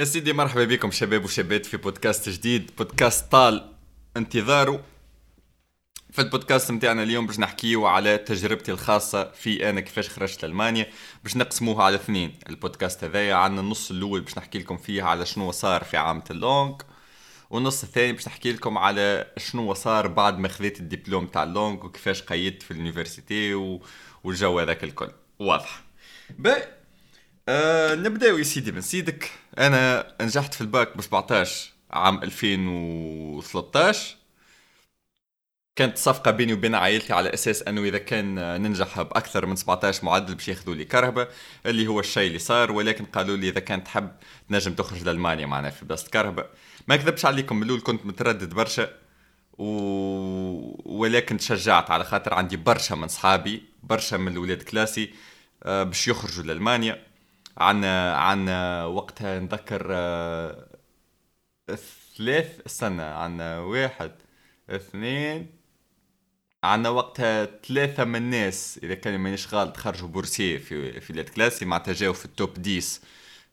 يا سيدي مرحبا بكم شباب وشابات في بودكاست جديد بودكاست طال انتظاره. في البودكاست متاعنا اليوم باش نحكيو على تجربتي الخاصة في أنا كيفاش خرجت لألمانيا باش نقسموها على اثنين. البودكاست هذايا عندنا النص الأول باش نحكي لكم فيه على شنو صار في عام la langue والنص الثاني باش نحكي لكم على شنو صار بعد ما خذيت الدبلوم تاع la langue وكيفاش قيدت في ال université. والجو هذاك الكل. واضح. باهي أه نبداو يا سيدي من سيدك أنا نجحت في الباك ب 17 عام 2013 كانت صفقة بيني وبين عائلتي على أساس أنه إذا كان ننجح بأكثر من 17 معدل باش ياخذوا لي كرهبة اللي هو الشيء اللي صار. ولكن قالوا لي إذا كان تحب تنجم تخرج لألمانيا معنا في بلاصة كرهبة ما كذبش عليكم من الأول كنت متردد برشا و... ولكن تشجعت على خاطر عندي برشا من صحابي برشا من الولاد كلاسي آه، باش يخرجوا لألمانيا. عنا عنا وقتها نذكر آه، ثلاث استنى عنا واحد اثنين عنا وقتها ثلاثة من الناس إذا كان مانيش غلط خرجوا بورسيه في في لات كلاسي معناتها جاوا في التوب 10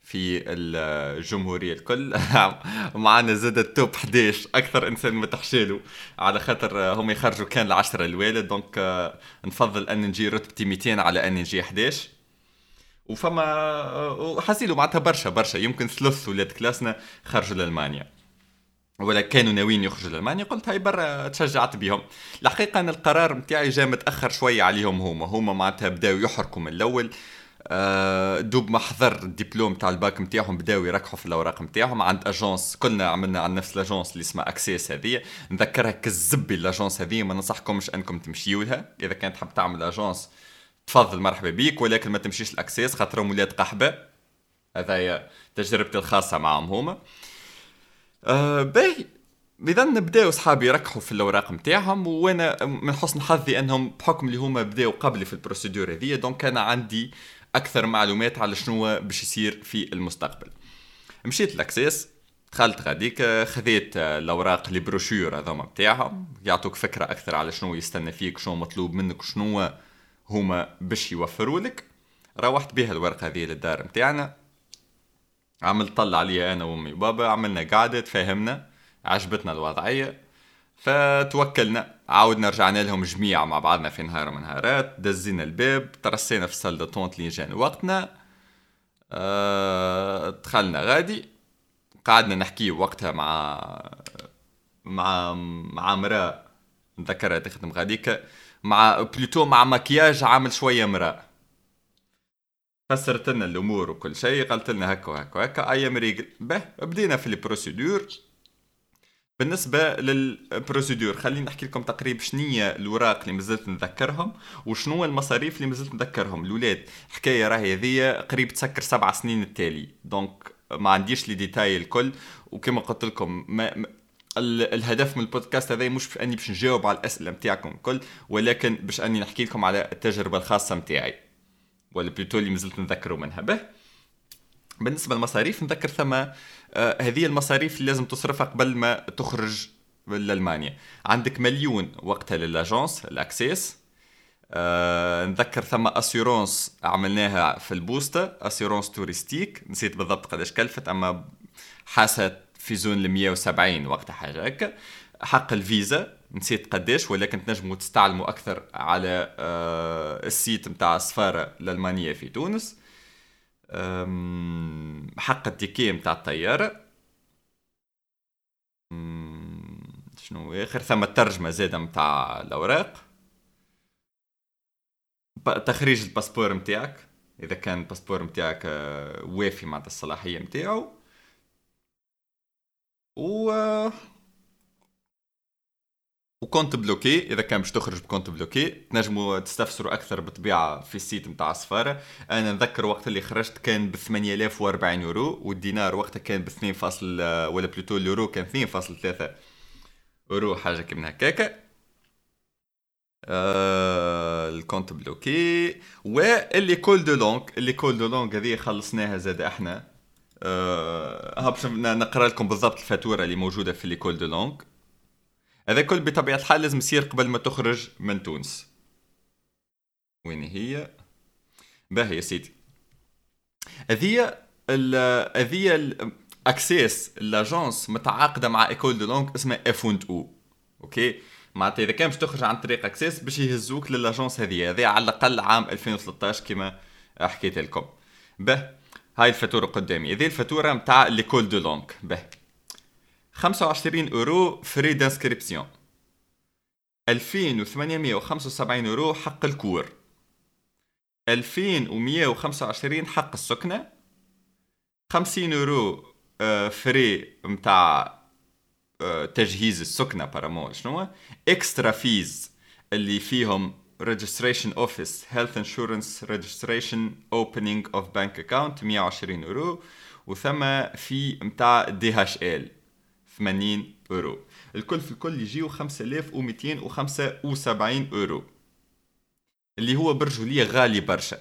في الجمهورية الكل. معنا زاد التوب 11 أكثر إنسان متحشيله على خاطر هم يخرجوا كان العشرة الوالد دونك آه، نفضل أن نجي رتبتي 200 على أن نجي 11 وفما وحاسيلو معناتها برشا برشا. يمكن ثلث ولاد كلاسنا خرجوا لألمانيا. ولا كانوا ناويين يخرجوا لألمانيا. قلت هاي برا تشجعت بهم الحقيقة أن القرار نتاعي جاء متأخر شوية عليهم هما. هما معناتها بداوا يحركوا من الأول. أه دوب ما حضر الدبلوم تاع الباك نتاعهم بداوا يركحوا في الأوراق نتاعهم عند agence كلنا عملنا عن نفس ال agence اللي اسمها أكسيس هذه. نذكرها كالزبي ال agence هذه. ما ننصحكمش أنكم تمشيوا لها إذا كانت تحب تعمل agence تفضل مرحبا بيك ولكن ما تمشيش الاكسيس خاطرهم ولاد قحبة. هذايا تجربتي الخاصة معهم هما. آه باهي. إذا نبداو صحابي يركحوا في الأوراق نتاعهم وأنا من حسن حظي أنهم بحكم اللي هما بداو قبلي في ال procédure هذيا donc أنا عندي أكثر معلومات على شنو باش يصير في المستقبل. مشيت الاكسيس دخلت غاديك خذيت الأوراق les brochures هذوما نتاعهم يعطوك فكرة أكثر على شنو يستنى فيك شنو مطلوب منك شنو هما باش يوفروا لك روحت بها الورقة هذه للدار متاعنا. عملت طلع عليها أنا وأمي وبابا عملنا قعدة تفاهمنا عجبتنا الوضعية. فتوكلنا عاودنا رجعنا لهم جميع مع بعضنا في نهار من نهارات دزينا الباب ترسينا في ال salle d'attente لين جا وقتنا. أه دخلنا غادي قعدنا نحكي وقتها مع مع مع مرأة نذكرها تخدم غاديك مع بلوتو مع مكياج عامل شوية مراه فسرت لنا الأمور وكل شيء قالت لنا هكا وهكا وهكا أي ام ريجل به بدينا في البروسيدور. بالنسبة للبروسيدور خليني نحكي لكم تقريبا شنية الوراق اللي مازلت نذكرهم وشنو المصاريف اللي مازلت نذكرهم. الولاد حكاية راهي هذيا قريب تسكر سبع سنين التالي. donc ما عنديش les détails الكل وكما قلت لكم ما الهدف من البودكاست هذا مش اني باش نجاوب على الأسئلة نتاعكم الكل ولكن باش أني نحكي لكم على التجربة الخاصة نتاعي ولا plutôt اللي مازلت نذكروا منها. باهي بالنسبة للمصاريف نذكر ثم آه هذه المصاريف اللي لازم تصرفها قبل ما تخرج لألمانيا. عندك مليون وقتها لل agence الاكسيس آه نذكر ثم assurance عملناها في البوستا assurance touristique. نسيت بالضبط قداش كلفت أما حاسة في zone ال 170 وقتها حاجة هكا حق الفيزا نسيت قداش ولكن تنجموا تستعلموا أكثر على آه، ال site نتاع السفارة الألمانية في تونس. حق ال ticket نتاع الطيارة. شنو آخر؟ ثم الترجمة زاده نتاع الأوراق. تخريج الباسبور نتاعك إذا كان الباسبور نتاعك آه، وافي مع الصلاحية نتاعو و و compte bloqué اذا كان باش تخرج ب compte bloqué تنجموا تستفسروا أكثر بالطبيعه في ال site نتاع السفاره أنا نذكر وقت اللي خرجت كان ب 8040 يورو والدينار وقتها كان ب 2 فاصل ولا plutôt اليورو كان 2.3 يورو حاجة كيما هكاكا آه ال compte bloqué و l'école de langue l'école de langue هذه خلصناها زاد إحنا آه باش نقرأ لكم بالضبط الفاتورة اللي موجودة في l'école de langue. هذا كل بطبيعة الحال لازم يصير قبل ما تخرج من تونس. وين هي؟ باهي يا سيدي. هذه هذه أكسيس l'agence متعاقدة مع école de langue اسمها F und U OK؟ معناتها إذا كان باش تخرج عن طريق أكسيس باش يهزوك لل agence هذه. هذه على الأقل عام 2013 كما حكيت لكم. به هاي الفاتورة قدامي. هذه الفاتورة نتاع l'école de langue به. 25 اورو frais d'inscription 2875 اورو حق ال cours. 2125 حق السكنة. 50 اورو frais متاع تجهيز السكنة بارامول شنو extra fees اللي فيهم registration office health insurance registration opening of bank account 120 اورو وثم في متاع DHL 80 اورو الكل في الكل يجيو 5275 اورو اللي هو برجولية غالي برشا.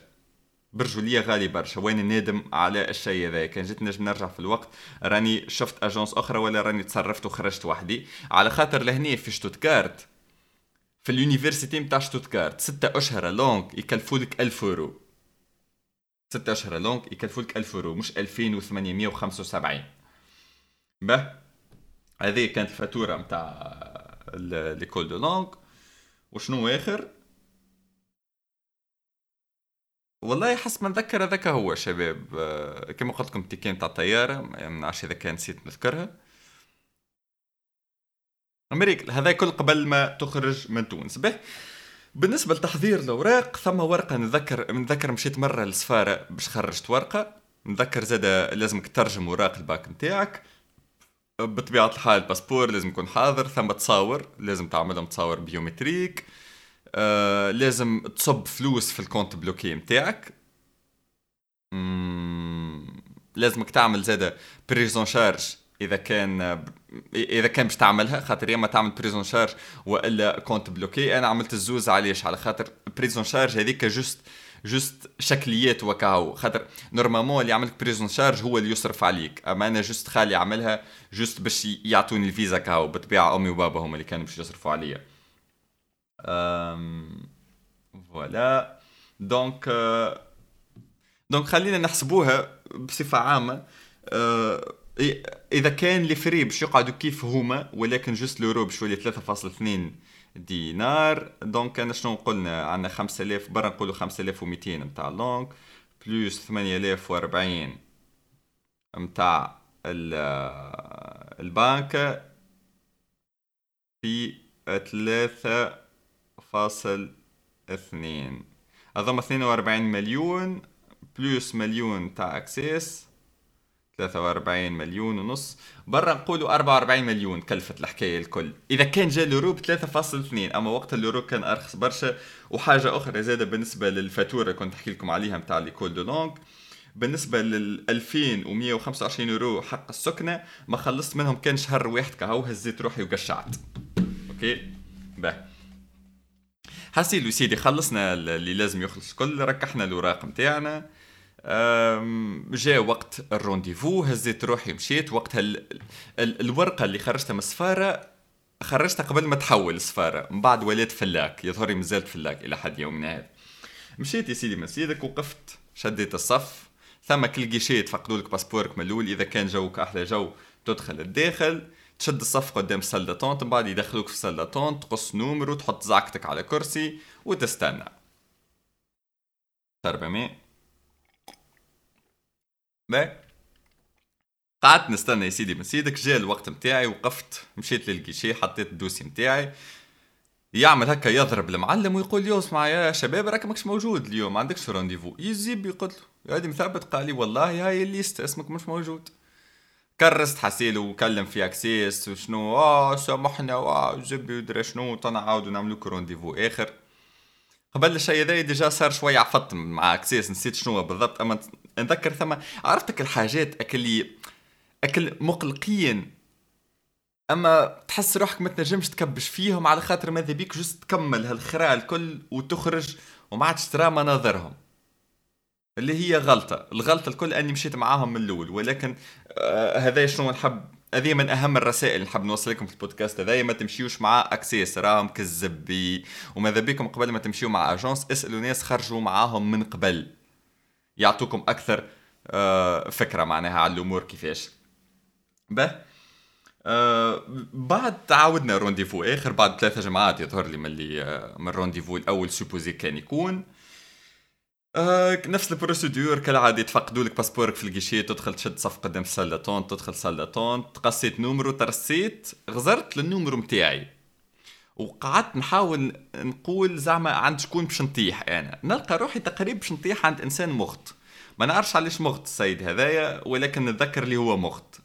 برجولية غالي برشا. وين نادم على الشيء هذا؟ كان جيت نجم نرجع في الوقت. راني شفت agence أخرى ولا راني تصرفت وخرجت وحدي. على خاطر لهني في شتوتكارت في ال université نتاع شتوتكارت ستة أشهر langue يكلفوا لك 1000 اورو ستة أشهر langue يكلفوا لك 1000 اورو مش 2875 به هذه كانت الفاتورة نتاع l'école de langue وشنو آخر؟ والله حسب ما نذكر هذاك هو شباب. آه، كما قلت لكم ال ticket نتاع الطيارة ما نعرفش إذا كان نسيت نذكرها. أمريكا. هذا كل قبل ما تخرج من تونس. به. بالنسبة لتحضير الأوراق ثم ورقة نذكر نذكر مشيت مرة للسفارة باش خرجت ورقة. نذكر زادة لازمك تترجم وراق الباك نتاعك بطبيعة الحال الباسبور لازم يكون حاضر ثم تصاور لازم تعملهم تصاور biométriques. آه لازم تصب فلوس في ال compte bloqué متاعك لازمك تعمل زادة prise en charge إذا كان إذا كان باش تعملها خاطر يا اما تعمل prise en charge وإلا compte bloqué أنا عملت الزوز علاش؟ على خاطر prise en charge هذيك juste juste شكليات وكاو خاطر normalement اللي عملك prise en charge هو اللي يصرف عليك. أما أنا juste خالي عملها juste باش يعطوني الفيزا كاو بالطبيعه أمي وبابا هما اللي كانوا باش يصرفوا عليا. voilà donc donc خلينا نحسبوها بصفة عامة. أه إذا كان les frais باش يقعدوا كيف هما ولكن juste l'euro باش يولي 3.2 دينار دونك أنا شنو قلنا؟ عندنا 5000 برا نقولوا 5200 نتاع لونغ بلوس 8040 نتاع البنك في ثلاثة فاصل اثنين. أظن اثنين وأربعين مليون بلوس مليون تاع أكسيس. 43 مليون ونص. برا نقولوا 44 مليون كلفت الحكاية الكل. إذا كان جا اليورو ب 3.2 أما وقت اليورو كان أرخص برشا. وحاجة أخرى زادة بالنسبة للفاتورة كنت احكي لكم عليها نتاع l'école de langue. بالنسبة لل 2125 يورو حق السكنة ما خلصت منهم كان شهر واحد كهو هزيت روحي وقشعت. OK؟ باه حسيلو سيدي خلصنا اللي لازم يخلص كل ركحنا الأوراق نتاعنا جاء وقت ال rendez-vous هزيت روحي مشيت. وقتها ال... ال... الورقة اللي خرجتها من السفارة خرجتها قبل ما تحول السفارة. من بعد وليت في لاك يظهر مازالت في لاك إلى حد يومنا هذا. مشيت يا سيدي مسيدك وقفت شديت الصف. ثم كل جيشي تفقدوا لك باسبورك من الأول إذا كان جوك أحلى جو تدخل الداخل. تشد الصف قدام salle d'attente من بعد يدخلوك في salle d'attente تقص نومر وتحط زعكتك على كرسي وتستنى. مي؟ قعدت نستنى يا سيدي من سيدك جاء الوقت نتاعي وقفت مشيت للكيشي حطيت الدوسي نتاعي يعمل هكا يضرب المعلم ويقول يوس اسمع يا شباب راك ماكش موجود اليوم ما عندكش رونديفو يزيب يقول له هادي مثبت. قال لي والله هاي الليست اسمك مش موجود. كرست حسيلو وكلم في أكسيس وشنو آه سامحنا واه جبي ودري شنو؟ تنعاودو نعملو رونديفو آخر. قبل الشيء هذا ديجا صار شوية عفطت مع أكسيس نسيت شنو بالضبط أما نذكر ثم عرفتك الحاجات أكل أكل مقلقين. أما تحس روحك ما تنجمش تكبش فيهم على خاطر ماذا بيك؟ جست تكمل هالخراء الكل وتخرج وما عادش ترى مناظرهم اللي هي غلطة. الغلطة الكل أني مشيت معاهم من الأول. ولكن آه هذا شنو نحب؟ هذه من أهم الرسائل اللي نحب نوصل لكم في البودكاست هذايا ما تمشيوش مع أكسيس راهم كالزبي. وماذا بكم قبل ما تمشيو مع أجونس اسألوا ناس خرجوا معاهم من قبل. يعطوكم أكثر آه، فكرة معناها على الأمور كيفاش. به آه بعد تعاودنا rendez-vous آخر بعد ثلاثة جمعات يظهر لي من اللي آه من ال rendez-vous الأول supposé كان يكون. آه نفس ال procédure كالعادة يتفقدوا لك باسبورك في الجيشي تدخل تشد صف قدام salle d'attente تدخل salle d'attente تقصيت نومرو ترسيت غزرت للنومرو متاعي. وقعدت نحاول نقول زعما عند شكون باش نطيح أنا. نلقى روحي تقريبا باش نطيح عند إنسان مخت. ما نعرفش علاش مخت السيد هذايا ولكن نتذكر اللي هو مخت.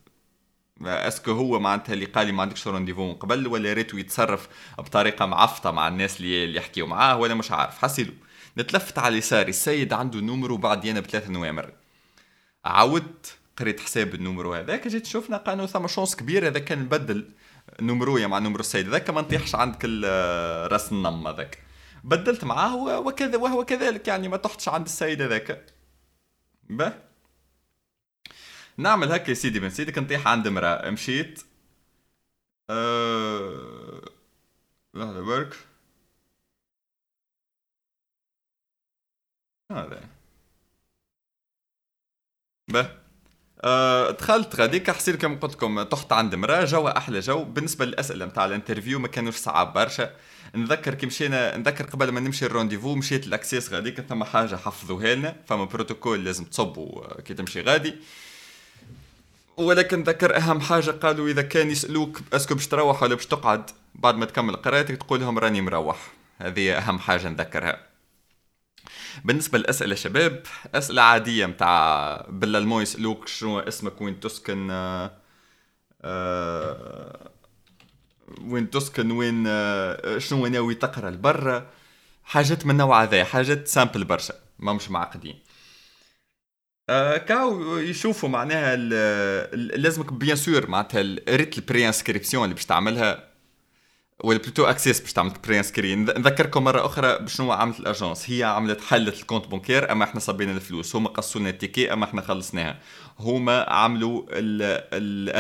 est-ce que هو معناتها اللي قال لي ما عندكش rendez-vous من قبل ولا ريتو يتصرف بطريقة معفطة مع الناس اللي اللي يحكيو معاه ولا مش عارف. حسيلو نتلفت على يساري. السيد عنده numéro بعد أنا بثلاثة نوامر عودت قريت حساب ال numéro هذاك جيت شفنا قالوا ثم chance كبير هذا كان نبدل. numéro يا مع numéro السيد. هذاك ما نطيحش عندك راس النم هذاك. بدلت معاه وكذا وهو كذلك يعني ما طحتش عند السيد هذاك. باهي. نعمل هكا يا سيدي بن سيدي نطيح عند امرأة. مشيت. أه... لحظة برك هذا. باهي. أه دخلت غاديك حسيت كما قلت لكم طحت عند امراه جوا أحلى جو بالنسبة للأسئلة نتاع ال interview ما كانوش صعاب برشا. نذكر كي مشينا نذكر قبل ما نمشي ال rendez-vous مشيت ال Access غاديك ثم حاجة حفظوها لنا. فما بروتوكول لازم تصبوا كي تمشي غادي. ولكن ذكر أهم حاجة قالوا إذا كان يسألوك est-ce que باش تروح ولا باش تقعد بعد ما تكمل قراءتك تقول لهم راني مروح. هذه أهم حاجة نذكرها. بالنسبة للأسئلة شباب أسئلة عادية متاع بالألمو يسألوك شنو اسمك وين تسكن آه آه وين تسكن وين آه شنو ناوي تقرأ لبرا. حاجات من النوع هذا حاجات simples برشا ما مش معقدين. هاكاو يشوفوا معناها لازمك bien sûr معناتها ريت ال préinscription اللي باش تعملها. ولا plutôt Access باش تعمل préinscrit نذكركم مرة أخرى بشنو عملت ال agence هي عملت حلت ال compte bancaire أما إحنا صبينا الفلوس هما قصوا لنا ال ticket أما إحنا خلصناها. هما عملوا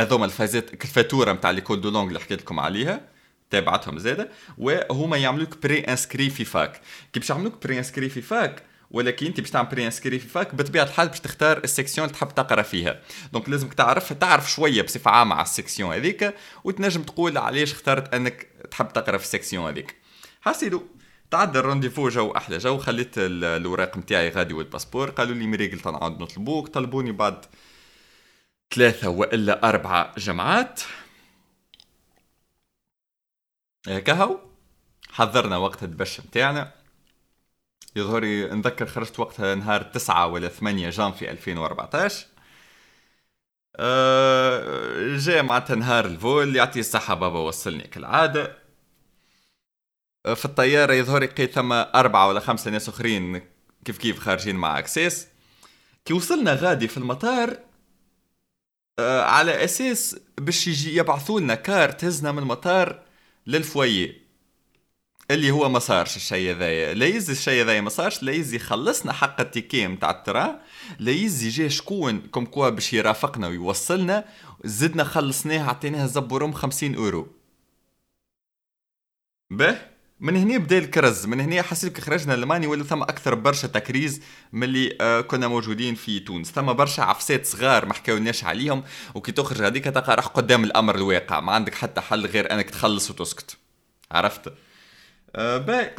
هذوما الفازات الفاتورة نتاع l'école de langue اللي حكيت لكم عليها تابعتهم زادة. وهما يعملوك préinscrit في fac. كي باش يعملوك préinscrit في fac ولكن انت باش تعمل préinscrit في fac بطبيعة الحال باش تختار ال section اللي تحب تقرأ فيها. donc لازمك تعرف تعرف شوية بصفة عامة على ال section هذيك وتنجم تقول علاش اخترت أنك تحب تقرأ في ال section هذيك. حسيلو تعدى ال rendez-vous جو أحلى جو خليت الأوراق نتاعي غادي وال passeport. قالوا لي مريقل تو نعود نطلبوك. طلبوني بعد ثلاثة وإلا أربعة جمعات كهو حضرنا وقت الدبش نتاعنا يظهري نذكر خرجت وقتها نهار 9 ولا 8 جانفي 2014 أه جاء معناتها نهار الفول يعطي الصحة بابا وصلني كالعادة. أه في الطيارة يظهر لقيت ثم أربعة ولا خمسة ناس أخرين كيف كيف خارجين مع Access. كي وصلنا غادي في المطار أه على أساس باش يجي يبعثوا لنا car تهزنا من المطار لل foyer. اللي هو ما صارش الشيء هذايا. لا يزي الشيء هذايا ما صارش لا يزي خلصنا حق ال ticket نتاع ال train لا يزي جا شكون comme quoi باش يرافقنا ويوصلنا زدنا خلصناه عطيناه زبورم 50 أورو. باهي؟ من هنا بدا الكرز من هنا حسيت خرجنا لماني ولا ثم أكثر برشا تكريز من اللي آه كنا موجودين في تونس. ثم برشا عفسات صغار ما حكاوناش عليهم وكي تخرج هذيك تلقى راح قدام الأمر الواقع. ما عندك حتى حل غير أنك تخلص وتسكت. عرفت؟ باهي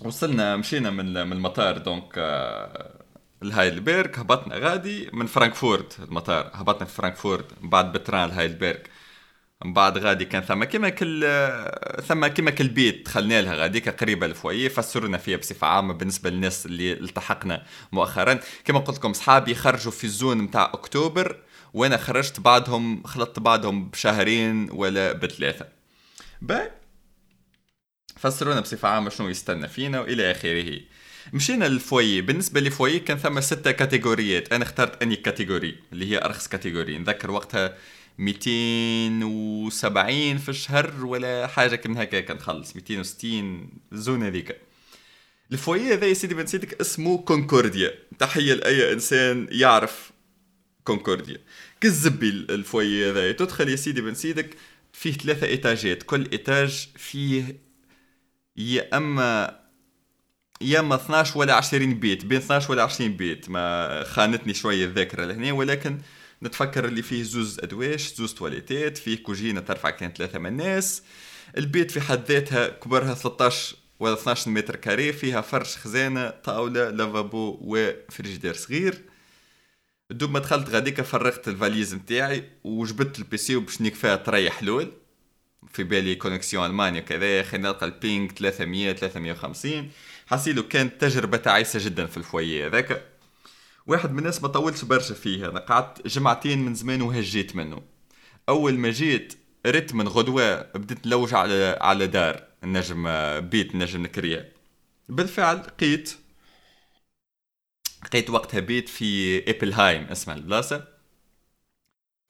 وصلنا مشينا من من المطار donc آه لهايدلبرغ هبطنا غادي من فرانكفورت المطار هبطنا في فرانكفورت من بعد ب train لهايدلبرغ من بعد غادي كان ثم كيما كل ثم كيما كل بيت دخلنا لها غاديك قريبه ال foyer فسرنا فيها بصفة عامة بالنسبة للناس اللي التحقنا مؤخرا. كما قلت لكم صحابي خرجوا في الزون نتاع أكتوبر وأنا خرجت بعدهم خلطت بعدهم بشهرين ولا بثلاثة. باهي فسرونا بصفة عامة شنو يستنى فينا وإلى آخره. مشينا لل foyer بالنسبة لل foyer كان ثم ستة كاتيجوريات. أنا اخترت أني catégorie اللي هي أرخص catégorie. نذكر وقتها 270 في الشهر ولا حاجة كم هكا كان خلص. 260 زون هذيك. ال foyer هذا يا سيدي بن سيدك اسمه كونكورديا. تحية لأي إنسان يعرف كونكورديا. كالزبي ال foyer هذا. تدخل يا سيدي بن سيدك فيه ثلاثة إيتاجات. كل étage فيه يا اما يا أما 12 ولا 20 بيت. بين 12 ولا 20 بيت. ما خانتني شوية الذاكرة لهنا ولكن نتفكر اللي فيه زوز أدواش زوز تواليتات فيه كوجينة ترفع كان ثلاثة من الناس البيت في حد ذاتها كبرها 13 ولا 12 متر carré فيها فرش خزانة طاولة lavabo وفريجيدير صغير. دوب ما دخلت غاديكا فرغت الفاليز نتاعي وجبت ال PC باش نكفيها تريح حلول في بالي connexion المانيا كذا خلينا نلقى ال ping 300 350 حسيلو كانت تجربة تعيسة جدا في ال foyer هذاك. واحد من الناس ما طولش برشا فيه أنا قعدت جمعتين من زمان وهجيت منه. أول ما جيت ريت من غدوة بديت نلوج على على دار نجم بيت نجم نكريه بالفعل لقيت لقيت وقتها بيت في ايبلهايم اسمها البلاصة.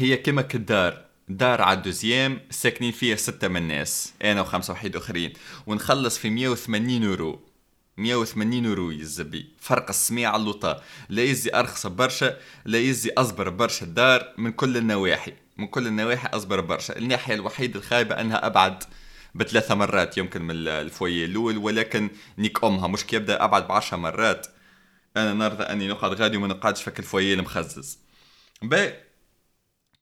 هي كما كدار. دار على ال deuxième ساكنين فيها ستة من الناس أنا وخمسة وحيد آخرين. ونخلص في 180 يورو. 180 يورو يزبي فرق السماء على الوطا لا يزي أرخص برشا لا يزي أصبر برشا الدار من كل النواحي. من كل النواحي أصبر برشا. الناحية الوحيدة الخايبة أنها أبعد بثلاثة مرات يمكن من ال foyer الأول ولكن نيك أمها. مش كي يبدأ أبعد بعشرة مرات. أنا نرضى أني نقعد غادي وما نقعدش فاك ال foyer المخزز. باهي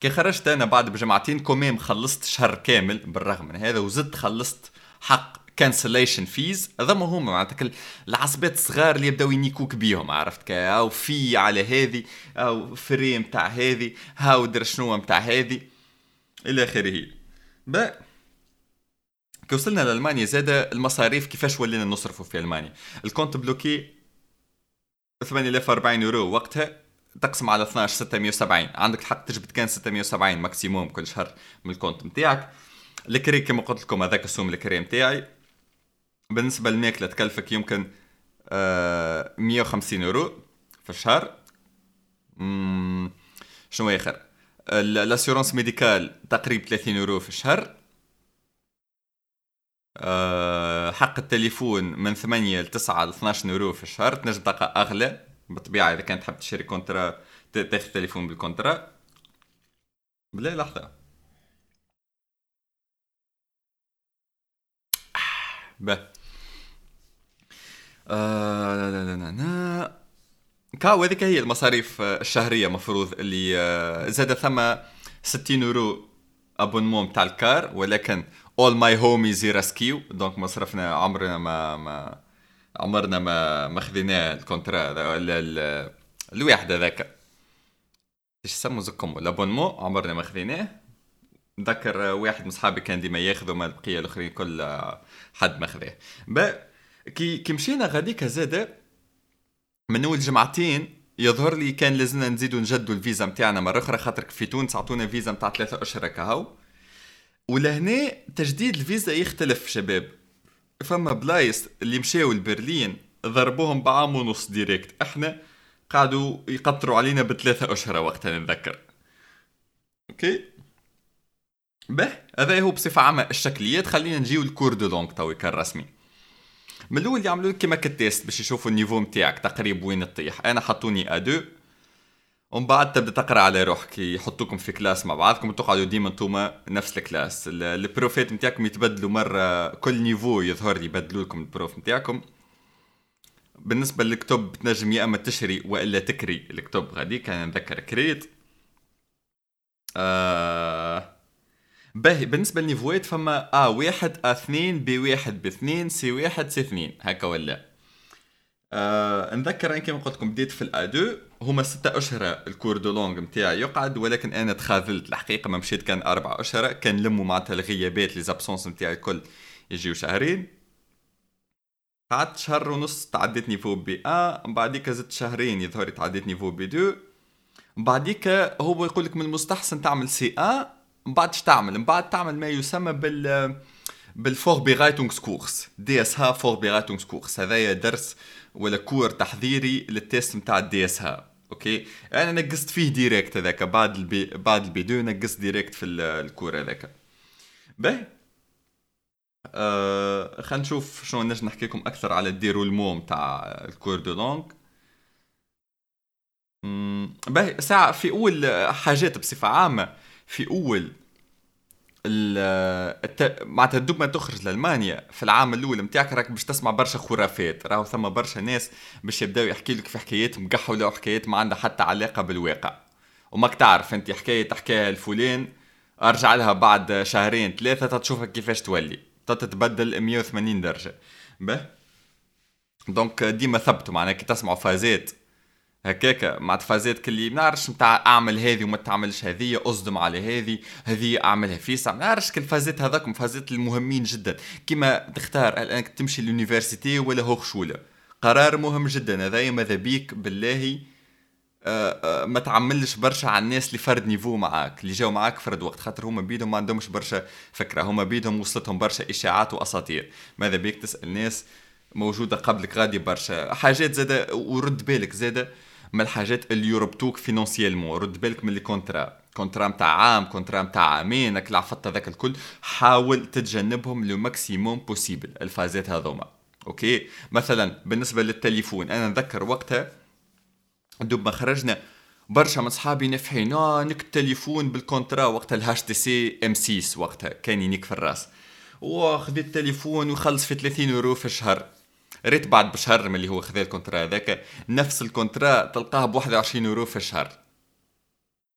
كي خرجت أنا بعد بجمعتين quand même خلصت شهر كامل بالرغم من هذا وزدت خلصت حق cancellation fees هذا هما معناتها العصبات الصغار اللي يبداو ينيكوك بيهم عرفت أو في على هذه أو frais متاع هذه هاو در شنو متاع هذه إلى آخره. باهي كي وصلنا لألمانيا زاد المصاريف كيفاش ولينا نصرفوا في ألمانيا؟ ال compte bloqué 8040 يورو وقتها. تقسم على 12 670 عندك الحق تجبد كان 670 maximum كل شهر من الكونت نتاعك الكري كما قلت لكم هذاك السوم الكري نتاعي بالنسبة للماكله تكلفك يمكن آه 150 يورو في الشهر. شنو آخر؟ ال assurance médicale تقريبا 30 يورو في الشهر. أه حق التليفون من 8 ل 9 ل 12 يورو في الشهر. تنجم تلقى أغلى. بالطبيعة إذا كانت تحب تشتري contrat تاخذ تليفون بالكونترا. بلا لحظه به. آه لا لا لا لا كاو هذيك هي المصاريف الشهرية مفروض اللي آه زاد ثم 60 يورو ابونمون تاع الكار ولكن اول ماي هوميز راسكيو دونك مصرفنا عمرنا ما ما عمرنا ما ما خذينا ال contrat الواحد هذاك. إيش يسموا زكم ال abonnement عمرنا ما خذيناه. نذكر واحد من صحابي كان ديما ياخذ وما البقيه الآخرين كل حد ما خذاه. كي كي مشينا غاديك زاد من أول جمعتين يظهر لي كان لازمنا نزيدو نجدو الفيزا نتاعنا مرة أخرى خاطر في تونس عطونا فيزا نتاع ثلاثة أشهر كهو ولهنا تجديد الفيزا يختلف شباب. فما بلايص اللي مشاو لبرلين ضربوهم بعام ونص directe. إحنا قعدوا يقطروا علينا بثلاثة أشهر وقتها نتذكر. OK؟ باهي هذا هو بصفة عامة الشكليات. خلينا نجيو ال cours de langue كان رسمي. من الأول يعملوا لك كيما test باش يشوفوا ال niveau نتاعك تقريب وين تطيح. أنا حطوني ا 2 ومن بعد تبدا تقرأ على روحك يحطوكم في classe مع بعضكم وتقعدوا ديما انتوما نفس ال classe. البروفات نتاعكم يتبدلوا مرة كل niveau يظهر يبدلوا لكم ال prof نتاعكم بالنسبة للكتب تنجم يا إما تشري وإلا تكري الكتب غادي كان نذكر كريت. آه باهي بالنسبة للنيفوات فما A واحد A أثنين B واحد B اثنين C واحد C اثنين هكا ولا؟ آه نذكر كما قلت لكم بديت في ال A 2 هما ستة أشهر ال cours de langue نتاعي يقعد ولكن أنا تخاذلت الحقيقة ما مشيت كان أربع أشهر كان لموا معناتها الغيابات les absences نتاعي الكل يجيو شهرين. قعدت شهر ونص تعديت niveau B un من بعديك زدت شهرين يظهر تعديت niveau B 2 من بعديك هو يقول لك من المستحسن تعمل سي أ من بعد تعمل؟ من بعد تعمل ما يسمى بال بال Vorbereitungskurs DSH Vorbereitungskurs هذايا درس ولا cours تحضيري لل test نتاع ال DSH OK؟ أنا نقصت فيه directe هذاك بعد ال B بعد ال B deux نقصت directe في ال cours هذاك. باهي. آه خلينا نشوف شنو نجم نحكي لكم أكثر على ال déroulement تاع ال cours de langue. باهي ساعة في أول حاجات بصفة عامة في أول الت... معناتها دوب ما تخرج لألمانيا. في العام الأول نتاعك راك باش تسمع برشا خرافات. راهو ثم برشا ناس باش يبداو يحكي لك في حكايات مقحولة وحكايات ما عندها حتى علاقة بالواقع. وماك تعرف أنت حكاية تحكيها الفلان أرجع لها بعد شهرين ثلاثة تتشوفك كيفاش تولي. تتبدل 180 درجة. باهي؟ donc ديما ثبتوا معناها كي تسمعوا فازات. هكاكا. مع فازات كلي ما نعرفش نتاع أعمل هذه وما تعملش هذه أصدم على هذه هذه أعملها فيسع. ما نعرفش كل فازات هذاك فازات المهمين جدا. كيما تختار إنك تمشي l'université ولا هوخشوله قرار مهم جدا. هذايا ماذا بيك بالله آه، آه، ما تعملش برشا على الناس اللي فرد نيفو معاك اللي جاو معاك فرد وقت. خاطر هما بيدهم ما عندهمش برشا فكرة. هما بيدهم وصلتهم برشا إشاعات وأساطير. ماذا بيك تسأل ناس موجودة قبلك غادي برشا. حاجات زادة ورد بالك زادة. من الحاجات اللي يربطوك financièrement. رد بالك من les contrats. متاع عام contrat متاع عامين العفط هذاك الكل. حاول تتجنبهم le maximum possible الفازات هذوما. OK مثلا بالنسبة للتليفون أنا نذكر وقتها دوب ما خرجنا برشا من صحابي نفحين آه نك التليفون بال contrat وقتها ال HTC M 6 وقتها. كان ينيك في الراس. وخذ التليفون ويخلص في 30 يورو في الشهر. ريت بعد بشهر من اللي هو خذ ال contrat هذاك نفس ال contrat تلقاه ب 21 يورو في الشهر.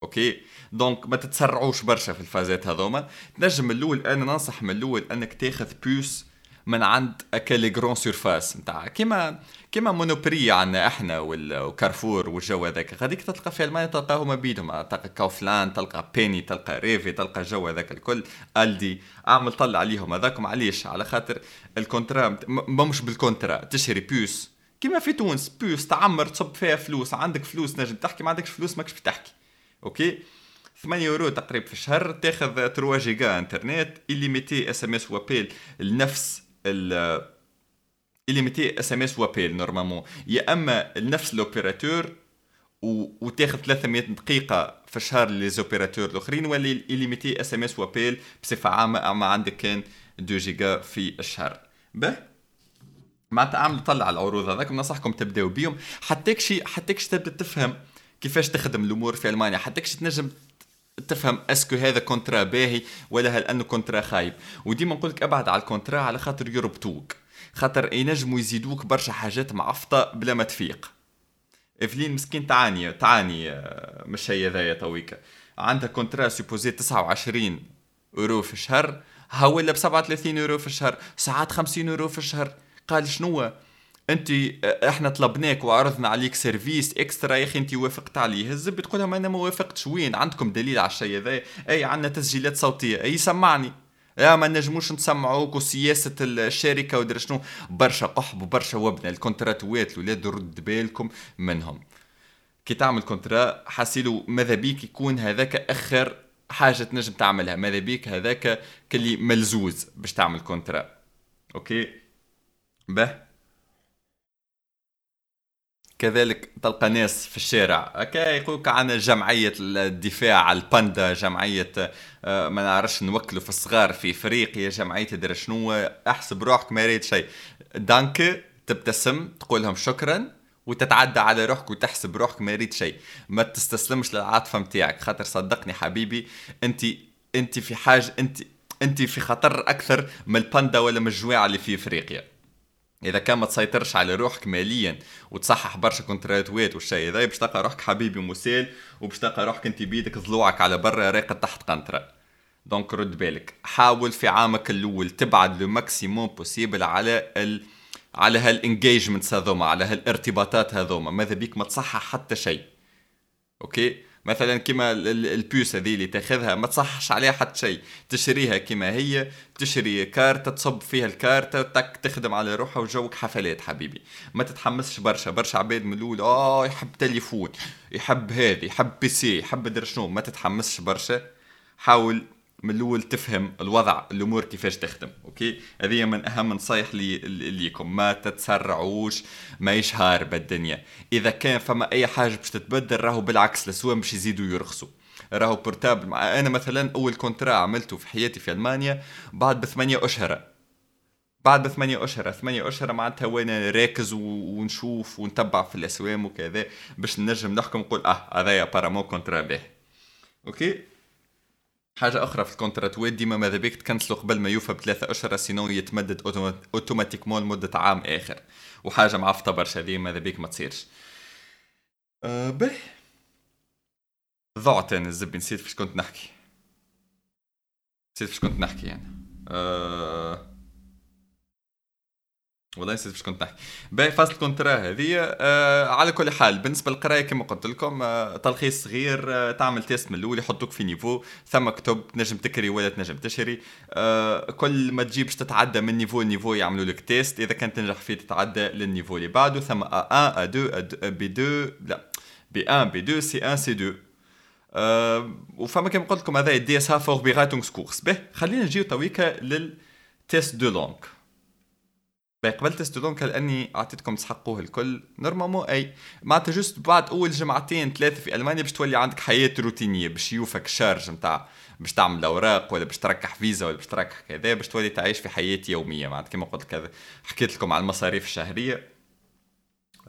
OK؟ donc ما تتسرعوش برشا في الفازات هذوما. تنجم من الأول أنا ننصح من الأول أنك تاخذ puce من عند أك ال grandes surfaces نتاع. كيما كيما Monoprix عندنا إحنا وكارفور والجو هذاك. غاديك تلقى في ألمانيا تلقاهم بيدهم. تلقى Kaufland تلقى Penny تلقى Rewe تلقى الجو هذاك الكل. Aldi أعمل طلع عليهم هذاكم. علاش؟ على خاطر ال contrat مش بال contrat. تشري puce كيما في تونس puce تعمر تصب فيها فلوس. عندك فلوس نجم تحكي. ما عندكش فلوس ماكش تحكي OK؟ 8 يورو تقريبا في الشهر. تاخذ 3 جيجا إنترنت illimité SMS و appels لنفس ال illimité SMS و appels normalement يا اما نفس ال opérateur وتاخذ 300 دقيقة في الشهر les opérateurs الأخرين ولا illimité SMS و appels بصفة عامة اما عندك كان 2 جيجا في الشهر. به؟ معناتها اعملوا طلة على العروض هذاك ننصحكم تبداو بيهم. حتى شي تبدأ تفهم كيفاش تخدم الأمور في ألمانيا حتى تنجم تفهم est-ce que هذا contrat باهي ولا هل انه contrat خايب. وديما نقول لك ابعد على ال contrat على خاطر يربطوك. خاطر ينجموا يزيدوك برشا حاجات معفطة بلا ما تفيق. إفلين مسكين تعاني تعاني آه، مش هي ذايا تويكا عندها contrat سيبوزي 29 اورو في الشهر ها ولا ب 37 اورو في الشهر ساعات 50 اورو في الشهر. قال شنو انت آه، إحنا طلبناك وعرضنا عليك سيرفيس إكسترا يا أخي انت وافقت عليه. الزب تقولها ما أنا ما وافقتش. وين؟ عندكم دليل على الشيء هذا؟ أي عندنا تسجيلات صوتية. أي سمعني. يا ما نجموش نسمعوك وسياسة الشركة ودرا شنو. برشا قحب وبرشا وبنة الكونتراتوات الولاد رد بالكم منهم. كي تعمل كونترا حاسيلو ماذا بيك يكون هذاك أخر حاجة تنجم تعملها. ماذا بيك هذاك كلي ملزوز باش تعمل contrat. OK؟ به؟ كذلك تلقى ناس في الشارع. هكا يقولك عن جمعية الدفاع على الباندا جمعية آه، ما نعرفش نوكلوا في الصغار في افريقيا جمعية تدري شنو احسب روحك ما ريت شيء. donc تبتسم تقول لهم شكرا وتتعدى على روحك وتحسب روحك ما ريت شيء. ما تستسلمش للعاطفة متاعك. خاطر صدقني حبيبي انت انت في حاجة انت انت في خطر أكثر من الباندا ولا من الجواع اللي في إفريقيا. إذا كان ما تسيطرش على روحك ماليا وتصحح برشا كونتراتوات والشيء هذا باش تلقى روحك حبيبي مسال وباش تلقى روحك أنت بيدك ضلوعك على برا راقد تحت قنطرة. donc رد بالك. حاول في عامك الأول تبعد le maximum possible على ال... على هال engagements هذوما على هالارتباطات هذوما. ماذا بيك؟ ما تصحح حتى شيء. OK؟ مثلا كما ال puce هذه اللي تاخذها ما تصحش عليها حتى شيء. تشريها كما هي تشري كارتة تصب فيها الكارتة تك تخدم على روحها وجوك حفلات حبيبي. ما تتحمسش برشا. برشا عباد من الأول آه يحب تليفون يحب هذه يحب PC يحب در شنو ما تتحمسش برشا. حاول من الأول تفهم الوضع الأمور كيفاش تخدم OK؟ هذه من أهم نصايح لي ليكم. ما تتسرعوش ما يشهار بالدنيا. إذا كان فما أي حاجة باش تتبدل راهو بالعكس لسوا باش يزيدوا يرخصوا. راهو بورتابل أنا مثلا أول كونترا عملته في حياتي في ألمانيا بعد بثمانية أشهر. بعد بثمانية أشهر. ثمانية أشهر معناتها وين راكز ونشوف ونتبع في الأسوام وكذا باش نجم نحكم نقول آه هذايا بارامون كونترا به. أوكي؟ حاجة أخرى في الكونتراتوات ديما ماذا بيك تكنسلوا قبل ما يوفى بثلاثة أشهر سينو يتمدد automatiquement لمدة عام آخر. وحاجة معفطة برشا هذه ماذا بيك ما تصيرش. أه به ضعت أنا الزبي. نسيت فاش كنت نحكي. نسيت فاش كنت نحكي يعني. أه... والله نسيت فاش كنت نحكي باهي فاصل contrat هذه آه على كل حال بالنسبة للقراية كما قلت لكم آه تلخيص صغير آه تعمل test من الأول يحطوك في niveau ثم كتب تنجم تكري ولا تنجم تشري. آه كل ما تجي باش تتعدى من niveau ل niveau يعملوا لك test إذا كان تنجح فيه تتعدى لل niveau اللي بعده ثم A1 A2 B2 لا B1 B2 C1 C2 أه وفما كما قلت لكم هذا DSH Vorbereitungskurs به خلينا نجيو تويكا لل test de langue. قبل test donc لاني أعطيتكم تسحقوه الكل. normalement أي معناتها juste بعد أول جمعتين ثلاثة في ألمانيا باش تولي عندك حياة روتينية باش يوفك charge نتاع باش تعمل أوراق ولا باش تركح فيزا ولا باش تركح كذا باش تولي تعيش في حياة يومية. معناتها كما قلت كذا حكيت لكم على المصاريف الشهرية.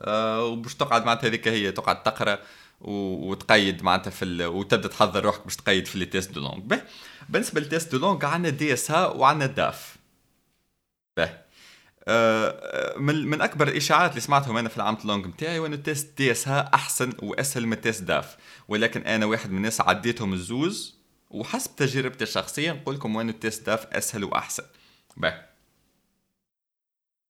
أه وباش تقعد معناتها هذيك هي تقعد تقرأ وتقيد معناتها في ال... وتبدأ تحضر روحك باش تقيد في les tests de langue. بالنسبة لل test de langue عندنا DSH وعندنا DaF. به. من من أكبر الإشاعات اللي سمعتهم أنا في العام langue نتاعي وانه test DSH أحسن وأسهل من test DaF. ولكن أنا واحد من الناس عديتهم الزوز وحسب تجربتي الشخصية نقول لكم وانه test DaF أسهل وأحسن. باهي.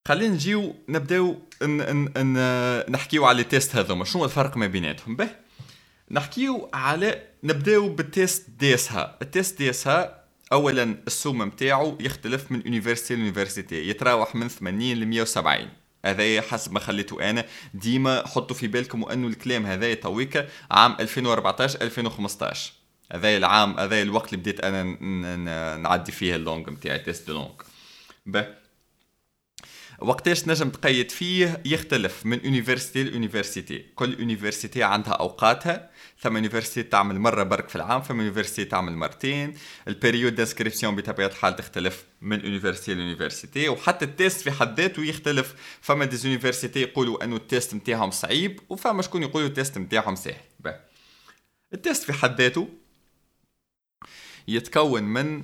خلينا نجيو نبداو ان ان ان نحكيو على ال test هذوما شنو الفرق ما بيناتهم. به نحكيو على نبداو بال test DSH. ال test DSH اولا السوم نتاعو يختلف من université ل université يتراوح من 80 ل 170 هذا حسب ما خليته أنا ديما حطوا في بالكم أنه الكلام هذا تويكا عام 2014 2015 هذا العام هذا الوقت اللي بديت أنا نعدي فيه ال langue نتاعي test langue وقتاش نجم تقيد فيه؟ يختلف من université ل université كل université عندها أوقاتها. ثم université تعمل مرة برك في العام ثم université تعمل مرتين. ال période d'inscription بطبيعة الحال تختلف من université ل université وحتى ال test في حد ذاته يختلف. فما des universités يقولوا إنه ال test نتاعهم صعيب وفما شكون يقولوا ال test نتاعهم سهل. ال test في حد ذاته يتكون من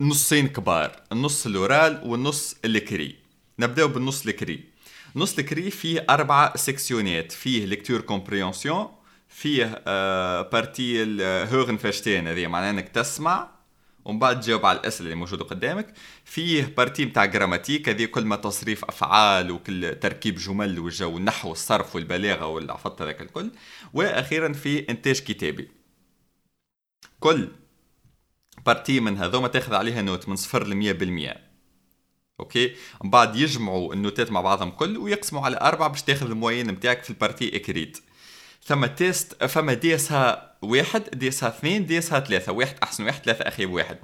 نصين كبار النص ال oral والنص ال écrit. نبداو بالنص ال écrit. نص ال écrit فيه أربعة سيكسيونات فيه lecture compréhension فيه partie ال Hörverstehen هذه معناها إنك تسمع ومن بعد تجاوب على الأسئلة اللي موجودة قدامك. فيه partie نتاع grammatique هذه كل ما تصريف أفعال وكل تركيب جمل والجو النحو والصرف والبلاغة والعفط هذاك الكل. وأخيرا في إنتاج كتابي. كل partie من هذوما تاخذ عليها note من صفر ل 100% OK؟ من بعد يجمعوا النوتات مع بعضهم كل ويقسموا على أربعة باش تاخذ ال moyenne نتاعك في ال partie écrite ثم test فما DSH واحد DSH اثنين DSH ثلاثة. واحد أحسن واحد ثلاثة أخيب واحد.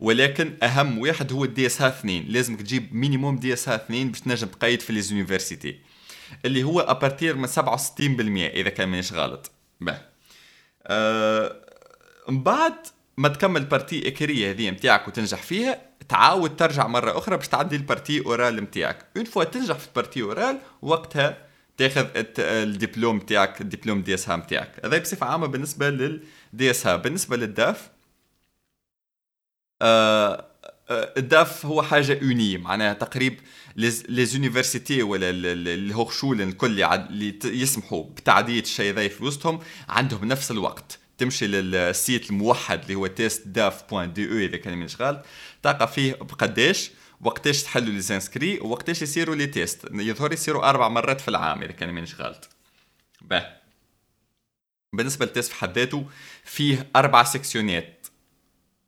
ولكن أهم واحد هو ال DSH اثنين. لازمك تجيب minimum DSH اثنين باش تنجم تقيد في les universités اللي هو à partir من 67% إذا كان مانيش غلط. به. أه من بعد ما تكمل بارتي إكرية هذه نتاعك وتنجح فيها تعاود ترجع مرة أخرى باش تعدي ال partie orale نتاعك une fois تنجح في ال partie orale وقتها تاخذ الدبلوم نتاعك ال diplôme DSH نتاعك هذا بصفة عامة بالنسبة لل DSH بالنسبة لل DaF آه ال DaF هو حاجة unie معناها تقريب les universités ولا الهوخشول الكل اللي يسمحوا بتعديه الشيء ذا في وسطهم عندهم نفس الوقت. تمشي لل site الموحد اللي هو TestDaF point de أو إذا كان من شغال تلقى فيه بقداش وقتاش تحلوا les inscriptions وقتاش يصيروا les tests. يظهر يصيروا أربع مرات في العام إذا كان مانيش غلط به. بالنسبة لل test في حد ذاته فيه أربع سيكسيونات.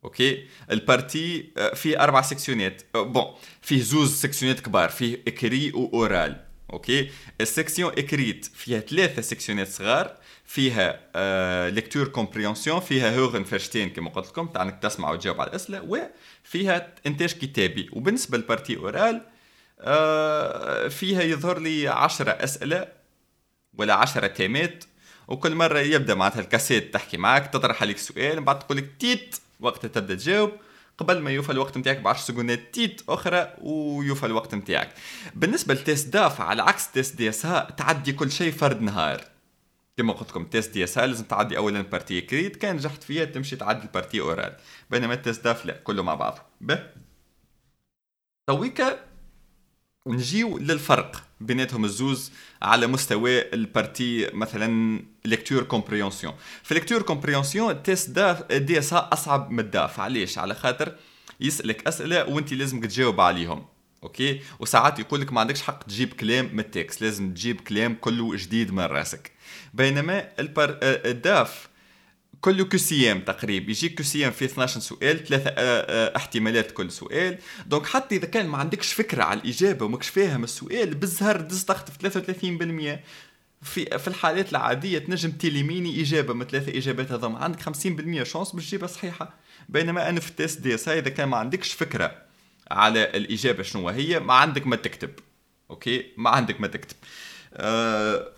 OK؟ ال partie آه، فيه أربع سيكسيونات. bon آه، فيه زوز سيكسيونات كبار فيه écrit و oral. OK؟ ال section écrite فيها ثلاثة سيكسيونات صغار فيها آه lecture compréhension فيها Hörverstehen كما قلت لكم تاع انك تسمع وتجاوب على الأسئلة وفيها إنتاج كتابي. وبالنسبة لل partie orale آه فيها يظهر لي 10 أسئلة ولا 10 تيمات. وكل مرة يبدأ معناتها الكاسيت تحكي معك تطرح عليك سؤال من بعد تقول لك تيت وقتها تبدأ تجاوب. قبل ما يوفى الوقت نتاعك ب 10 سكوندات تيت أخرى ويوفى الوقت نتاعك بالنسبة ل TestDaF على عكس test DSH تعدي كل شيء فرد نهار. كما قلت لكم test DSH لازم تعدي اولا partie écrite كان نجحت فيها تمشي تعدي ال partie orale بينما ال TestDaF لا كله مع بعضه. به؟ تويكا نجيو للفرق بيناتهم الزوز على مستوى ال partie مثلا lecture compréhension في lecture compréhension TestDaF DSH أصعب من ال DaF. علاش؟ على خاطر يسألك أسئلة وأنت لازم تجاوب عليهم. OK؟ وساعات يقول لك ما عندكش حق تجيب كلام من ال texte لازم تجيب كلام كله جديد من راسك. بينما البر... ال DaF كله QCM تقريبا يجيك QCM في 12 سؤال ثلاثة آه، آه، احتمالات كل سؤال. donc حتى إذا كان ما عندكش فكرة على الإجابة وماكش فاهم السؤال بالزهر دز تخطف 33% في في الحالات العادية تنجم تيليميني إجابة من ثلاثة إجابات هذوما عندك 50% chance باش تجيبها صحيحة. بينما أنا في ال test DSH إذا كان ما عندكش فكرة على الإجابة شنو هي ما عندك ما تكتب. OK؟ ما عندك ما تكتب. أه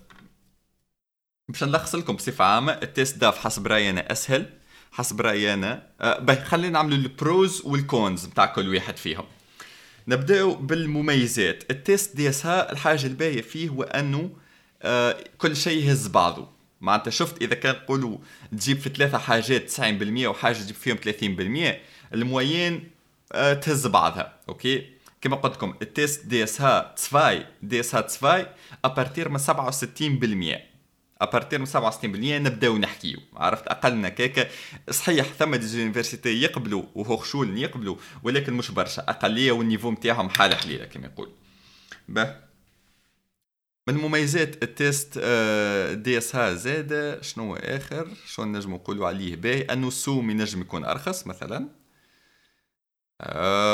باش نلخص لكم بصفة عامة ال TestDaF حسب رأيي أنا أسهل حسب رأيي أنا أه خلينا نعملوا ال pros وال cons بتاع كل واحد فيهم. نبداو بالمميزات. ال test DSH الحاجة الباهية فيه هو أنه أه كل شيء يهز بعضه. معناتها شفت إذا كان نقولوا تجيب في ثلاثة حاجات 90% وحاجة تجيب فيهم 30% ال moyenne أه تهز بعضها. OK؟ كما قلت لكم ال test DSH 2 DSH 2 à partir من 67% à partir من 67% نبداو نحكيو. عرفت؟ أقلنا كيكا صحيح ثم des universités يقبلوا وهوخشول يقبلوا ولكن مش برشا. اقليه وال niveau نتاعهم حالة قليلة كما يقول. به. من مميزات ال test DSH ها زاد. شنو آخر؟ شو نجم نقولوا عليه؟ باهي أنه السوم ينجم يكون أرخص مثلا. أه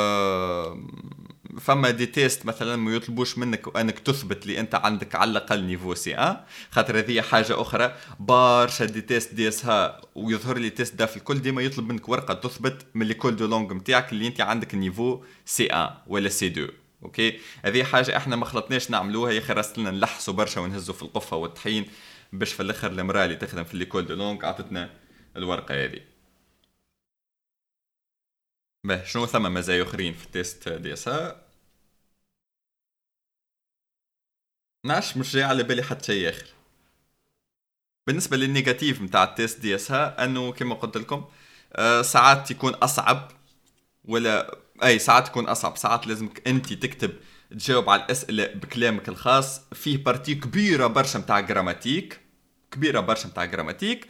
فما des tests مثلا ما يطلبوش منك أنك تثبت لي أنت عندك على الأقل niveau C1 خاطر هذه حاجة أخرى برشا des tests DSH ويظهر لي TestDaF الكل ديما يطلب منك ورقة تثبت من l'école de langue نتاعك اللي أنت عندك niveau C1 ولا C2 OK؟ هذه حاجة إحنا ما خلطناش نعملوها يا أخي لنا نلحسوا برشا ونهزوا في القفة والطحين باش في الأخر المرأة اللي تخدم في l'école de langue عطتنا الورقة هذه. به شنو ثم مزايا أخرين في ال test DSH ناش مش جاي على بالي حتى شيء اخر بالنسبة لل négatif نتاع ال test DSH أنه كما قلت لكم آه، ساعات يكون أصعب ولا أي ساعات تكون أصعب. ساعات لازمك أنت تكتب تجاوب على الأسئلة بكلامك الخاص. فيه partie كبيرة برشا نتاع grammatique كبيرة برشا نتاع grammatique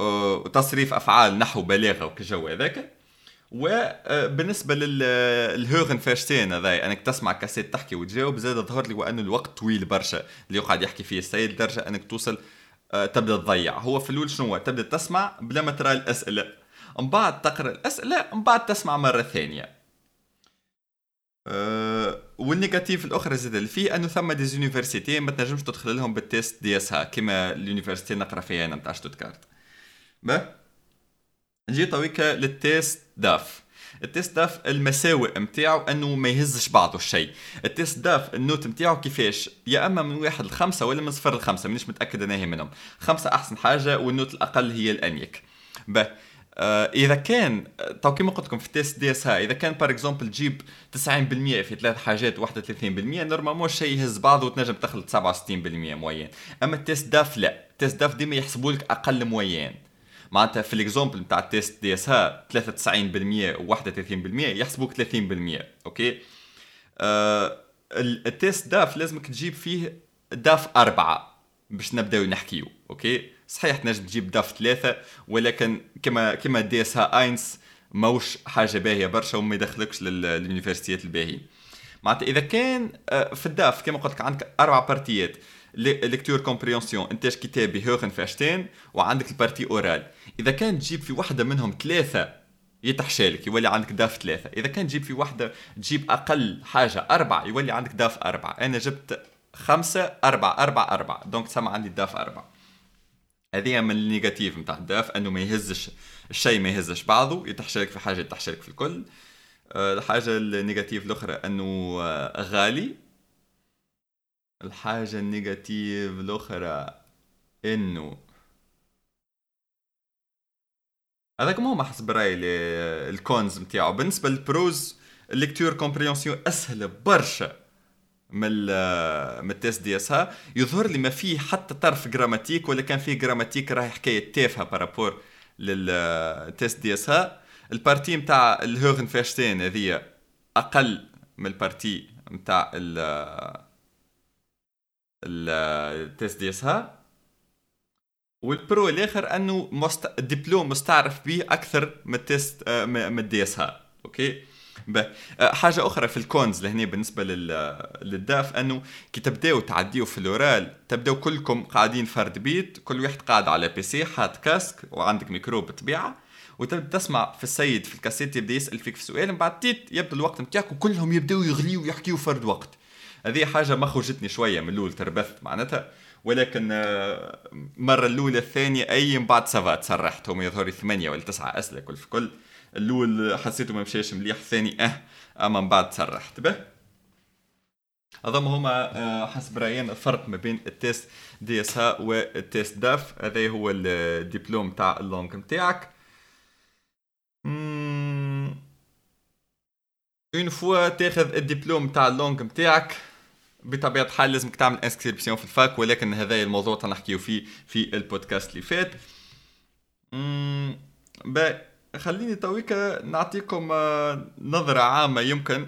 آه، وتصريف أفعال نحو بلاغة وكجو هذاك. وبالنسبة لل Hörverstehen هذا انك تسمع كاسيت تحكي وتجاوب زاد ظهر لي وأنه الوقت طويل برشا. اللي يقعد يحكي فيه السيد لدرجه أنك توصل آه، تبدأ تضيع. هو في الأول شنو تبدأ تسمع بلا ما ترى الأسئلة. من بعد تقرأ الأسئلة من بعد تسمع مرة ثانية. أه وال négatif الأخرى زاد اللي فيه أنه ثم des universités ما تنجمش تدخل لهم بال test DSH كيما ال université نقرأ فيها أنا نتاع شتوتكارت به نجي تويكا لل TestDaF. ال TestDaF المساوئ نتاعو أنه ما يهزش بعضه الشيء ال TestDaF ال note نتاعو كيفاش؟ يا أما من واحد لخمسة ولا من صفر لخمسة مانيش متأكد أنا هي منهم. خمسة أحسن حاجة وال note الأقل هي الانيك به آه إذا كان تو كيما قلت لكم في ال test DS إذا كان par exemple تجيب 90% في ثلاث حاجات 31% normalement الشيء يهز بعضه وتنجم تخلط 67% moyenne أما ال TestDaF لا. ال TestDaF ديما يحسبوا لك أقل moyenne معناتها في ال exemple نتاع ال test DSH 93% و 31% يحسبوك 30% OK؟ آه ال TestDaF لازمك تجيب فيه DaF أربعة باش نبداو نحكيو OK؟ صحيح تنجم تجيب DaF ثلاثة ولكن كما كما DSH eins موش حاجة باهية برشا وما يدخلكش لليونيفرسيتيات الباهية معناتها إذا كان آه، في ال DaF كما قلت لك عندك أربع بارتيات lecture compréhension انتاج كتابي؟ Hörverstehen وعندك ال partie orale. إذا كان تجيب في واحدة منهم ثلاثة يتحشالك يولي عندك DaF ثلاثة. إذا كان تجيب في واحدة تجيب أقل حاجة أربعة يولي عندك DaF أربعة. أنا جبت خمسة أربعة أربعة أربعة. donc تسمى عندي DaF أربعة. هذه من ال négatif نتاع ال DaF أنه ما يهزش الشيء ما يهزش بعضه يتحشالك في حاجة يتحشالك في الكل. آه، الحاجة ال négatif الأخرى أنه آه، غالي. الحاجة ال négatif الأخرى إنه هذاك مو حسب رايي ال cons نتاعو بالنسبة لل pros ال lecture compréhension أسهل برشا من من ال test DSH. يظهر لي ما فيه حتى طرف Grammatik ولا كان فيه Grammatik راهي حكاية تافهة par rapport لل test DSH. ال partie نتاع ال Hörverstehen هذه أقل من ال partie نتاع ال ال test DSH وال pro الآخر انه مست... الدبلوم مستعرف به أكثر من ال test آه، من ها OK. آه، حاجة أخرى في ال cons لهنا بالنسبة لل... لل DaF أنه كي تبداو تعديو في ال oral تبداو كلكم قاعدين فرد بيت كل واحد قاعد على PC حاط casque وعندك ميكرو بالطبيعة وتبدأ تسمع في السيد في الكاسيت يبدأ يسأل فيك في سؤال من بعد تيت يبدأ الوقت نتاعك وكلهم يبداو يغليو ويحكيو فرد وقت. هذه حاجة ما خرجتني شوية من الأول تربثت معناتها. ولكن آه، الأولى الثانية أي من بعد ça va تسرحت. هم يظهر ثمانية ولا تسعة أسئلة كل في كل. الأول حسيته ما مشاش مليح الثاني أه أما من بعد تسرحت به. هذوما هما آه، حسب راينا الفرق ما بين ال test DSH وال TestDaF. هذا هو الدبلوم تاع ال langue نتاعك une fois تاخذ الدبلوم تاع ال langue نتاعك بطبيعة الحال لازمك تعمل inscription في ال fac ولكن هذا الموضوع تنحكيو فيه في البودكاست اللي فات. باهي خليني تويكا نعطيكم آه، نظرة عامة يمكن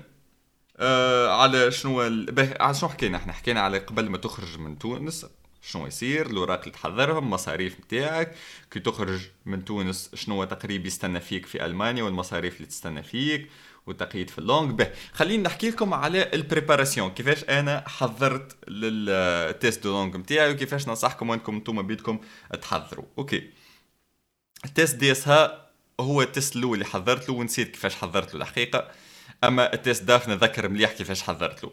آه، على شنو على شنو حكينا إحنا؟ حكينا على قبل ما تخرج من تونس شنو يصير الاوراق اللي تحضرهم مصاريف نتاعك كي تخرج من تونس شنو تقريبا يستنى فيك في ألمانيا والمصاريف اللي تستنى فيك. وتقييد في ال langue به. خليني نحكي لكم على ال préparation كيفاش أنا حضرت لل test de langue نتاعي وكيفاش ننصحكم انكم أنتم بيدكم تحضروا. OK. ال test DSH هو ال test الأول اللي حضرت له ونسيت كيفاش حضرت له الحقيقة. أما ال TestDaF نذكر مليح كيفاش حضرت له.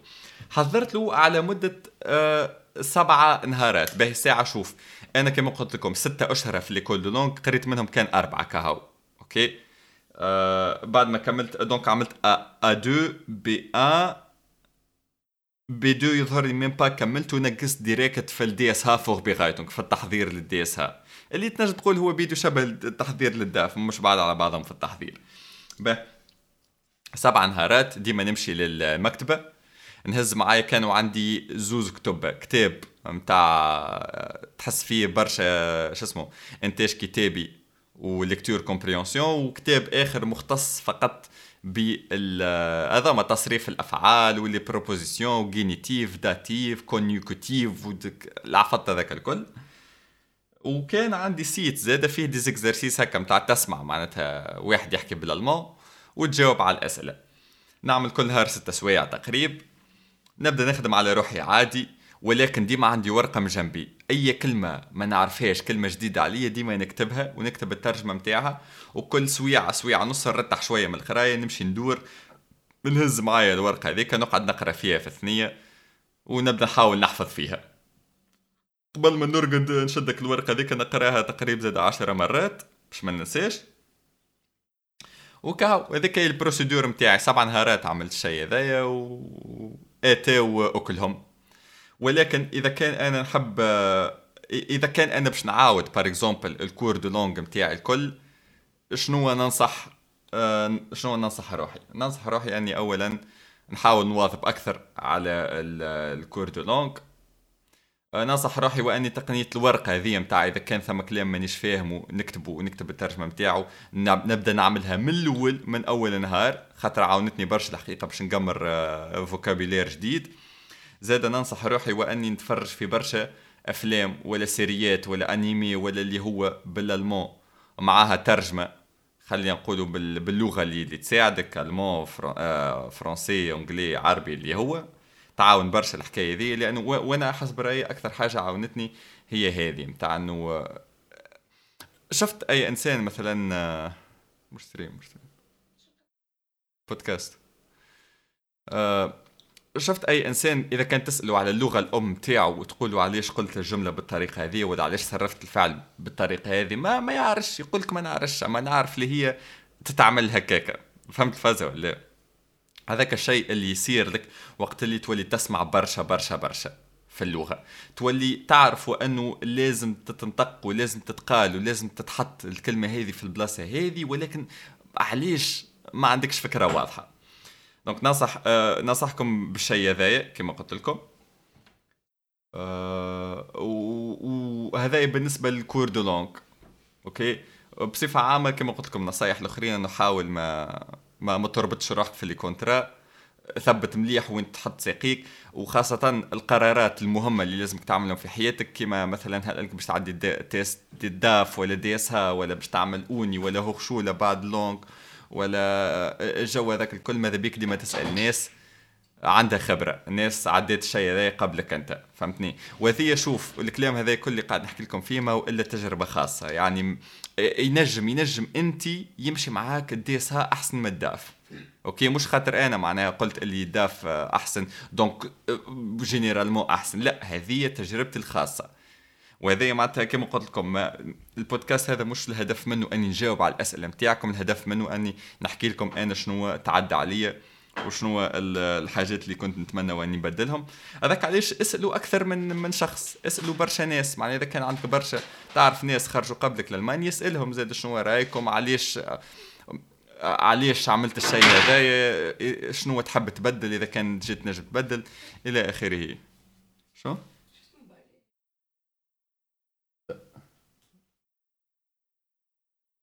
حضرت له على مدة آه سبعة نهارات. باهي ساعة شوف. أنا كما قلت لكم ستة أشهر في l'école de langue قريت منهم كان أربعة كهو. أوكي. آه بعد ما كملت دونك عملت ا 2 بي 1 بي 2 يظهر لي ميم با كملت ونقصت ديريكت في الدي اس ها فوق بغايتهم في التحضير للدي اس ها اللي تنجم تقول هو بيدو شبه التحضير للداف مش بعد على بعضهم في التحضير. به. سبع نهارات ديما نمشي للمكتبة. نهز معايا كانوا عندي زوز كتب كتاب متاع تحس فيه برشا شو اسمه إنتاج كتابي. و lecture compréhension وكتاب آخر مختص فقط هذا تصريف الأفعال و les prépositions و génitif datif Konjunktiv العفط هذاك الكل. وكان عندي site زاد فيه des exercices هكا متاع تسمع معناتها واحد يحكي بالألمان وتجاوب على الأسئلة. نعمل كل نهار ستة سوايع تقريب. نبدأ نخدم على روحي عادي ولكن ديما عندي ورقة من جنبي. أي كلمة ما نعرفهاش كلمة جديدة عليا ديما نكتبها ونكتب الترجمة نتاعها وكل سويعه سويعه نص نرتح شوية من القراية نمشي ندور نهز معايا الورقة هذيك نقعد نقرأ فيها في الثنية ونبدأ نحاول نحفظ فيها. قبل ما نرقد نشدك الورقة هذيك نقراها تقريبا زاد عشرة مرات باش ما ننساش. وكهو هذيك هي ال procédure نتاعي سبع نهارات عملت الشيء هذايا و اتاو أكلهم. ولكن إذا كان أنا نحب إذا كان أنا باش نعاود par exemple ال cours de langue نتاعي الكل شنو ننصح؟ شنو ننصح روحي؟ ننصح روحي أني اولا نحاول نواظب أكثر على ال cours de langue. ننصح روحي وأني تقنية الورقة هذه نتاع إذا كان ثم كلام مانيش فاهمه نكتبه ونكتب الترجمة نتاعو نبدأ نعملها من الأول من أول نهار خاطر عاونتني برشا الحقيقة باش نقمر vocabulaire آه، جديد. زاد ننصح روحي وأني نتفرج في برشا أفلام ولا سيريات ولا أنيمي ولا اللي هو بال allemand معاها ترجمة خلينا نقولوا باللغة اللي, اللي تساعدك allemand آه، فرنسي anglais عربي اللي هو تعاون برشا الحكاية ذي لأنه وأنا حسب رايي أكثر حاجة عاونتني هي هذه نتاع إنه شفت أي إنسان مثلا مش stream مش stream بودكاست آه، شفت أي إنسان إذا كان تسأله على اللغة الأم تاعو وتقول له علاش قلت الجملة بالطريقة هذه ولا علاش صرفت الفعل بالطريقة هذه ما ما يعرفش. يقول لك ما نعرفش اما نعرف اللي هي تتعمل هكاكا. فهمت الفازه ولا لا؟ هذاك الشيء اللي يصير لك وقت اللي تولي تسمع برشا برشا برشا في اللغة. تولي تعرف أنه لازم تتنطق ولازم تتقال ولازم تتحط الكلمة هذه في البلاصة هذه ولكن علاش ما عندكش فكرة واضحة؟ donc ننصح آه ننصحكم بالشيء هذايا كما قلت لكم آه وهذا بالنسبة لل cours de langue okay بصفه عامه كما قلت لكم نصايح الاخرين نحاول ما ما ما تربطش روحك في ال contrat ثبت مليح وين تحط ساقيك وخاصة القرارات المهمة اللي لازمك تعملهم في حياتك كما مثلا هل انك باش تعدي TestDaF ولا DSH ولا باش تعمل Uni ولا Hochschule ولا Ausbildung ولا الجو هذاك الكل ماذا بيك ديما تسأل ناس عندها خبرة. الناس عدت الشيء هذا قبلك أنت فهمتني؟ وهذه شوف الكلام هذا كل اللي قاعد نحكي لكم فيه ما الا تجربة خاصة. يعني ينجم ينجم أنت يمشي معاك ال DSH أحسن من ال DaF. okay؟ مش خاطر أنا معناها قلت اللي DaF أحسن donc جينيرالمون أحسن. لا هذه تجربتي الخاصة. وهذا معناتها كما قلت لكم البودكاست هذا مش الهدف منه أني نجاوب على الأسئلة نتاعكم الهدف منه أني نحكي لكم أنا شنو تعدى عليا وشنو الحاجات اللي كنت نتمنى أني نبدلهم. هذاك علاش اسألوا أكثر من من شخص اسألوا برشا ناس معناها إذا كان عندك برشا تعرف ناس خرجوا قبلك لألمانيا اسألهم زاد شنو رأيكم علاش علاش عملت الشيء هذايا شنو تحب تبدل إذا كان جيت نجم تبدل إلى آخره. شو؟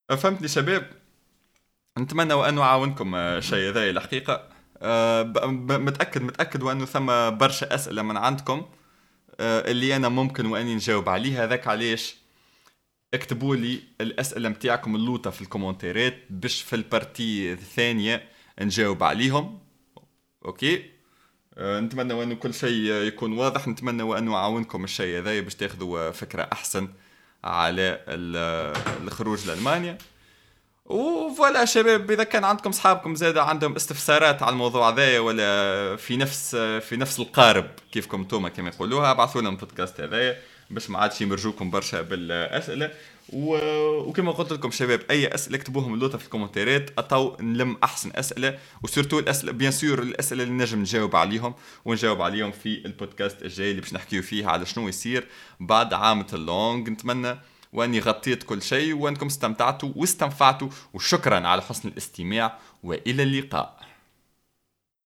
فهمتني شباب نتمنى وانه عاونكم الشيء هذا الحقيقة أه متاكد متأكد وانه ثم برشا أسئلة من عندكم أه اللي أنا ممكن وأني نجاوب عليها. هذاك علاش؟ اكتبوا لي الأسئلة متاعكم اللوطة في الكومنتات باش في ال partie الثانية نجاوب عليهم. أوكي؟ نتمنى وانه كل شيء يكون واضح. نتمنى وانه عاونكم الشيء هذا باش تاخذوا فكرة أحسن. على الخروج لألمانيا. وفوالا شباب إذا كان عندكم اصحابكم زاد عندهم استفسارات على الموضوع هذايا ولا في نفس في نفس القارب كيفكم أنتم كما يقولوها ابعثوا لنا البودكاست هذايا باش ما عادش يمرجوكم برشا بالأسئلة. و... وكما قلت لكم شباب أي أسئلة اكتبوهم اللوطة في الكومنتات اتو نلم أحسن أسئلة و surtout الأسئلة bien sûr الأسئلة اللي نجم نجاوب عليهم ونجاوب عليهم في البودكاست الجاي اللي باش نحكيو فيه على شنو يصير بعد عام ال langue نتمنى وأني غطيت كل شيء وأنكم استمتعتوا واستنفعتوا وشكرا على حسن الاستماع وإلى اللقاء.